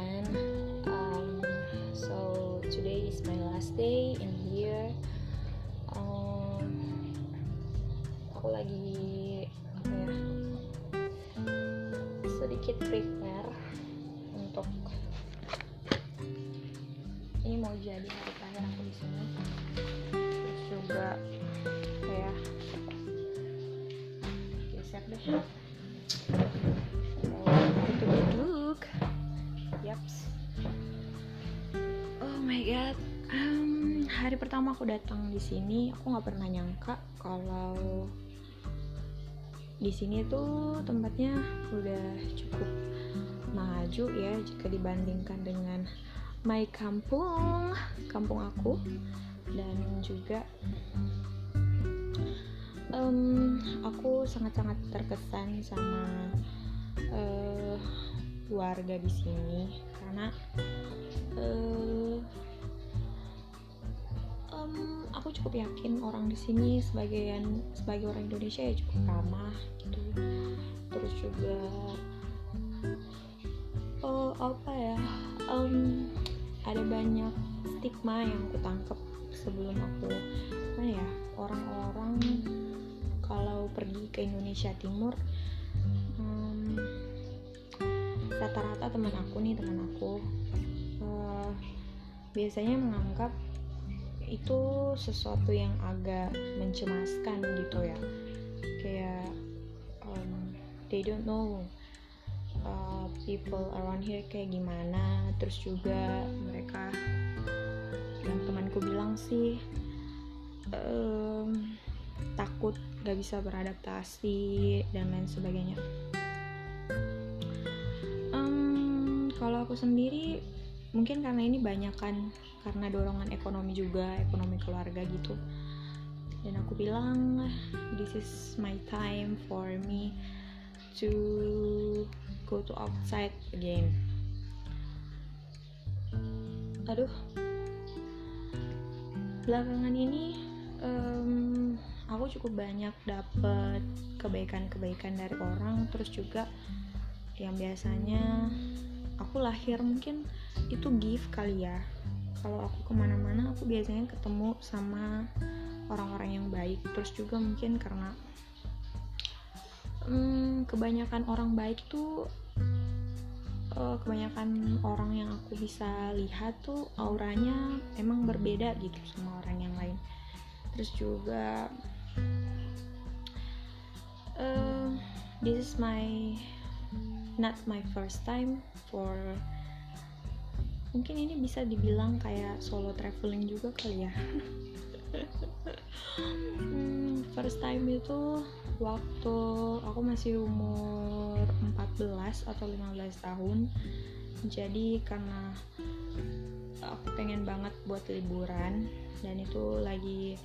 everyone. Um, so today is my last day in here. Um, aku lagi apa ya sedikit prepare untuk ini mau jadi hari terakhir aku di sini. Juga kayak geser deh. Hari pertama aku datang di sini, aku nggak pernah nyangka kalau di sini tuh tempatnya udah cukup maju ya jika dibandingkan dengan my kampung, kampung aku. Dan juga um, aku sangat-sangat terkesan sama uh, warga di sini. Karena uh, um, aku cukup yakin orang di sini sebagian sebagai orang Indonesia ya cukup ramah gitu. Terus juga uh, apa ya um, ada banyak stigma yang aku tangkap sebelum aku mana ya orang-orang kalau pergi ke Indonesia Timur rata-rata teman aku nih teman aku uh, biasanya menganggap itu sesuatu yang agak mencemaskan gitu ya. Kayak um, they don't know uh, people around here kayak gimana. Terus juga mereka yang temanku bilang sih um, takut gak bisa beradaptasi dan lain sebagainya. Kalau aku sendiri mungkin karena ini banyak kan karena dorongan ekonomi juga ekonomi keluarga gitu. Dan aku bilang this is my time for me to go to outside again. Aduh. Belakangan ini um, aku cukup banyak dapet kebaikan-kebaikan dari orang terus juga yang biasanya aku lahir mungkin itu gift kali ya. Kalau aku ke mana-mana aku biasanya ketemu sama orang-orang yang baik. Terus juga mungkin karena hmm, kebanyakan orang baik tuh uh, kebanyakan orang yang aku bisa lihat tuh auranya emang berbeda gitu sama orang yang lain. Terus juga uh, this is my not my first time for mungkin ini bisa dibilang kayak solo traveling juga kali ya. Hmm, first time itu waktu aku masih umur 14 atau 15 tahun. Jadi karena aku pengen banget buat liburan dan itu lagi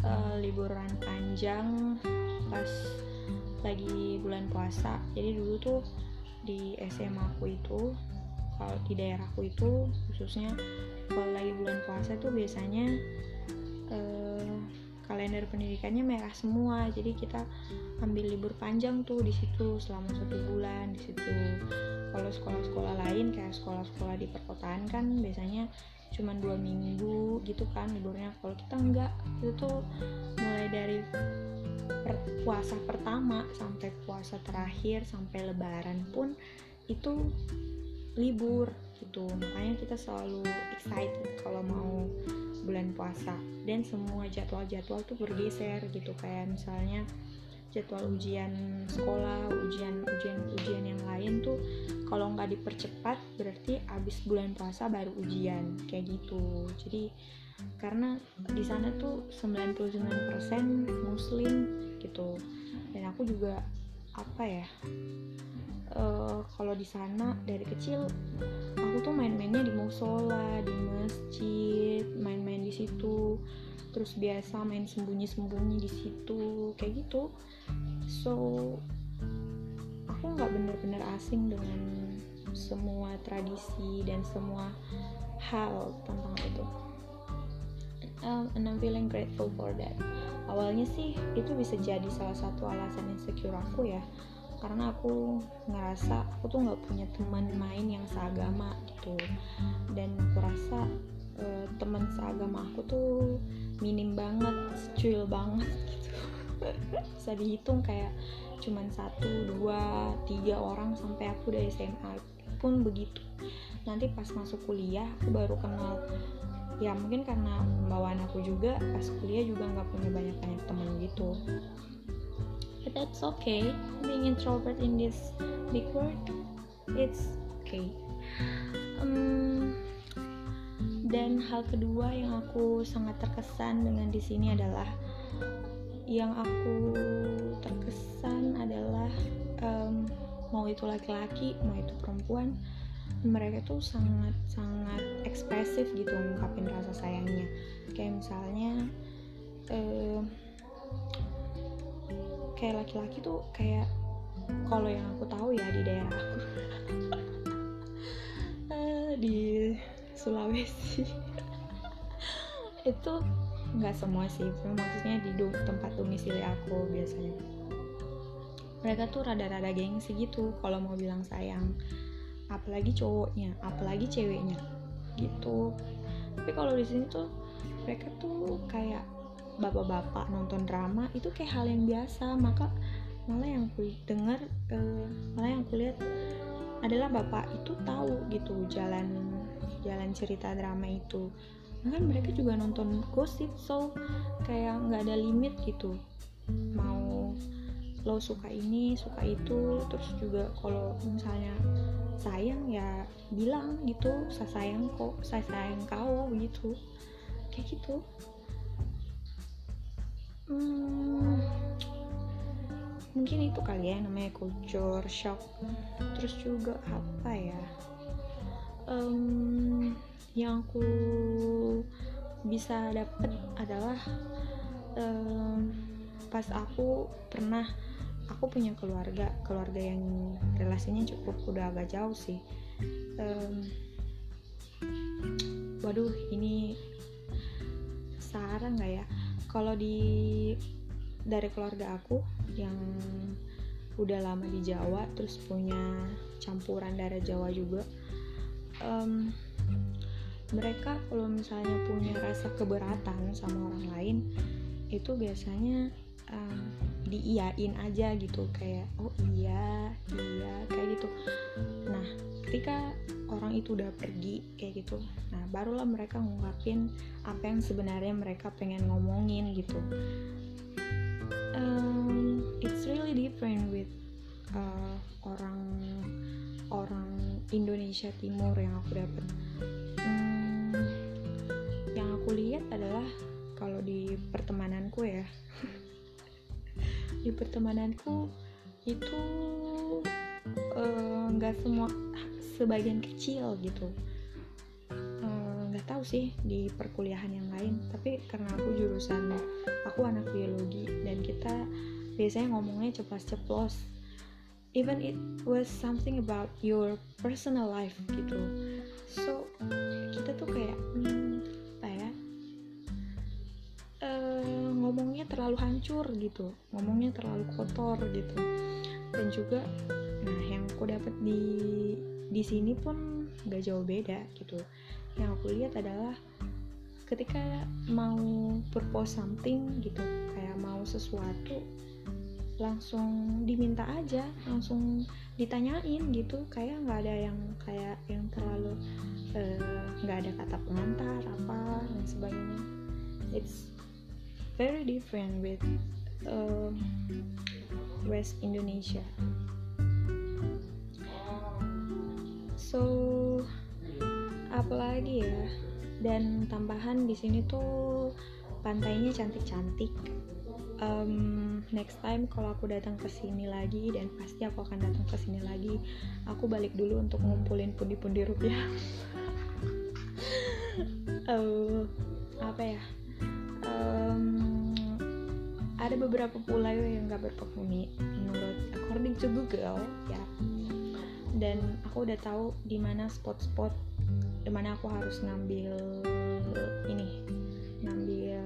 uh, liburan panjang pas lagi bulan puasa. Jadi dulu tuh di SMA aku itu kalau di daerahku itu khususnya kalau lagi bulan puasa tuh biasanya eh, kalender pendidikannya merah semua. Jadi kita ambil libur panjang tuh di situ selama satu bulan di situ. Kalau sekolah-sekolah lain kayak sekolah-sekolah di perkotaan kan biasanya cuma dua minggu gitu kan liburnya. Kalau kita enggak itu tuh mulai dari per, puasa pertama sampai puasa terakhir sampai lebaran pun itu libur gitu. Makanya kita selalu excited kalau mau bulan puasa. Dan semua jadwal-jadwal tuh bergeser gitu kayak misalnya jadwal ujian sekolah ujian ujian ujian yang lain tuh kalau nggak dipercepat berarti abis bulan puasa baru ujian kayak gitu. Jadi karena di sana tuh 99% muslim gitu. Dan aku juga apa ya? Uh, kalau di sana dari kecil aku tuh main-mainnya di musola di masjid main-main di situ. Terus biasa main sembunyi-sembunyi di situ kayak gitu. So aku nggak bener-bener asing dengan semua tradisi dan semua hal tentang itu. Um, and I'm feeling grateful for that awalnya sih itu bisa jadi salah satu alasan insecure aku ya. Karena aku ngerasa aku tuh nggak punya teman main yang seagama gitu. Dan aku rasa uh, teman seagama aku tuh minim banget cuil banget gitu. Bisa dihitung kayak cuman satu dua tiga orang sampai aku udah SMA pun begitu. Nanti pas masuk kuliah aku baru kenal ya mungkin karena bawaan aku juga pas kuliah juga nggak punya banyak banyak temen gitu. But that's okay. Being introvert in this big world it's okay. Um, dan hal kedua yang aku sangat terkesan dengan di sini adalah yang aku terkesan adalah um, mau itu laki-laki mau itu perempuan mereka tuh sangat sangat ekspresif gitu ngungkapin rasa sayangnya. Kayak misalnya uh, kayak laki-laki tuh kayak kalau yang aku tahu ya di daerah aku. Uh, di Sulawesi. Itu nggak semua sih maksudnya di tempat domisili aku biasanya. Mereka tuh rada-rada gengsi gitu kalau mau bilang sayang apalagi cowoknya apalagi ceweknya. Gitu. Tapi kalau di sini tuh mereka tuh kayak bapak-bapak nonton drama itu kayak hal yang biasa. Maka malah yang ku dengar uh, malah yang kulihat adalah bapak itu tahu gitu jalan jalan cerita drama itu. Kan mereka juga nonton gosip so kayak nggak ada limit gitu. Mau lo suka ini suka itu terus juga kalau misalnya sayang ya bilang gitu saya sayang kok saya sayang kau begitu kayak gitu. Hmm, mungkin itu kali ya namanya culture shock. Terus juga apa ya? Um, yang aku bisa dapet adalah um, pas aku pernah aku punya keluarga keluarga yang relasinya cukup udah agak jauh sih. Um, waduh ini saran nggak ya? Kalau di dari keluarga aku yang udah lama di Jawa terus punya campuran darah Jawa juga um, mereka kalau misalnya punya rasa keberatan sama orang lain itu biasanya um, diiyain aja gitu kayak oh iya iya kayak gitu. Nah ketika orang itu udah pergi kayak gitu nah barulah mereka ngungkapin apa yang sebenarnya mereka pengen ngomongin gitu. Um, it's really different with uh, orang orang Indonesia Timur yang aku dapat hmm, yang aku lihat adalah kalau di pertemananku ya di pertemananku itu eh, nggak uh, semua sebagian kecil gitu. Eh, nggak uh, tahu sih di perkuliahan yang lain tapi karena aku jurusan aku anak biologi dan kita biasanya ngomongnya ceplos-ceplos even it was something about your personal life gitu. So hancur gitu. Ngomongnya terlalu kotor gitu. Dan juga nah yang aku dapat di di sini pun gak jauh beda gitu. Yang aku lihat adalah ketika mau propose something gitu kayak mau sesuatu langsung diminta aja langsung ditanyain gitu. Kayak nggak ada yang kayak yang terlalu eh, nggak uh, ada kata pengantar apa dan sebagainya. It's very different with uh, West Indonesia. So apalagi ya dan tambahan di sini tuh pantainya cantik-cantik. Um, next time kalau aku datang ke sini lagi dan pasti aku akan datang ke sini lagi, aku balik dulu untuk ngumpulin pundi-pundi rupiah. uh, apa ya? Um, ada beberapa pulau yang gak berpenghuni menurut according to Google ya. Dan aku udah tahu di mana spot-spot di mana aku harus ngambil ini ngambil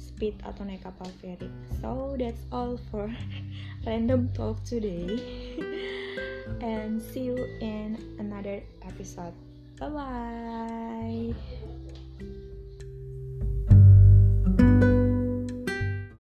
speed atau naik kapal feri. So that's all for random talk today. And see you in another episode. Bye bye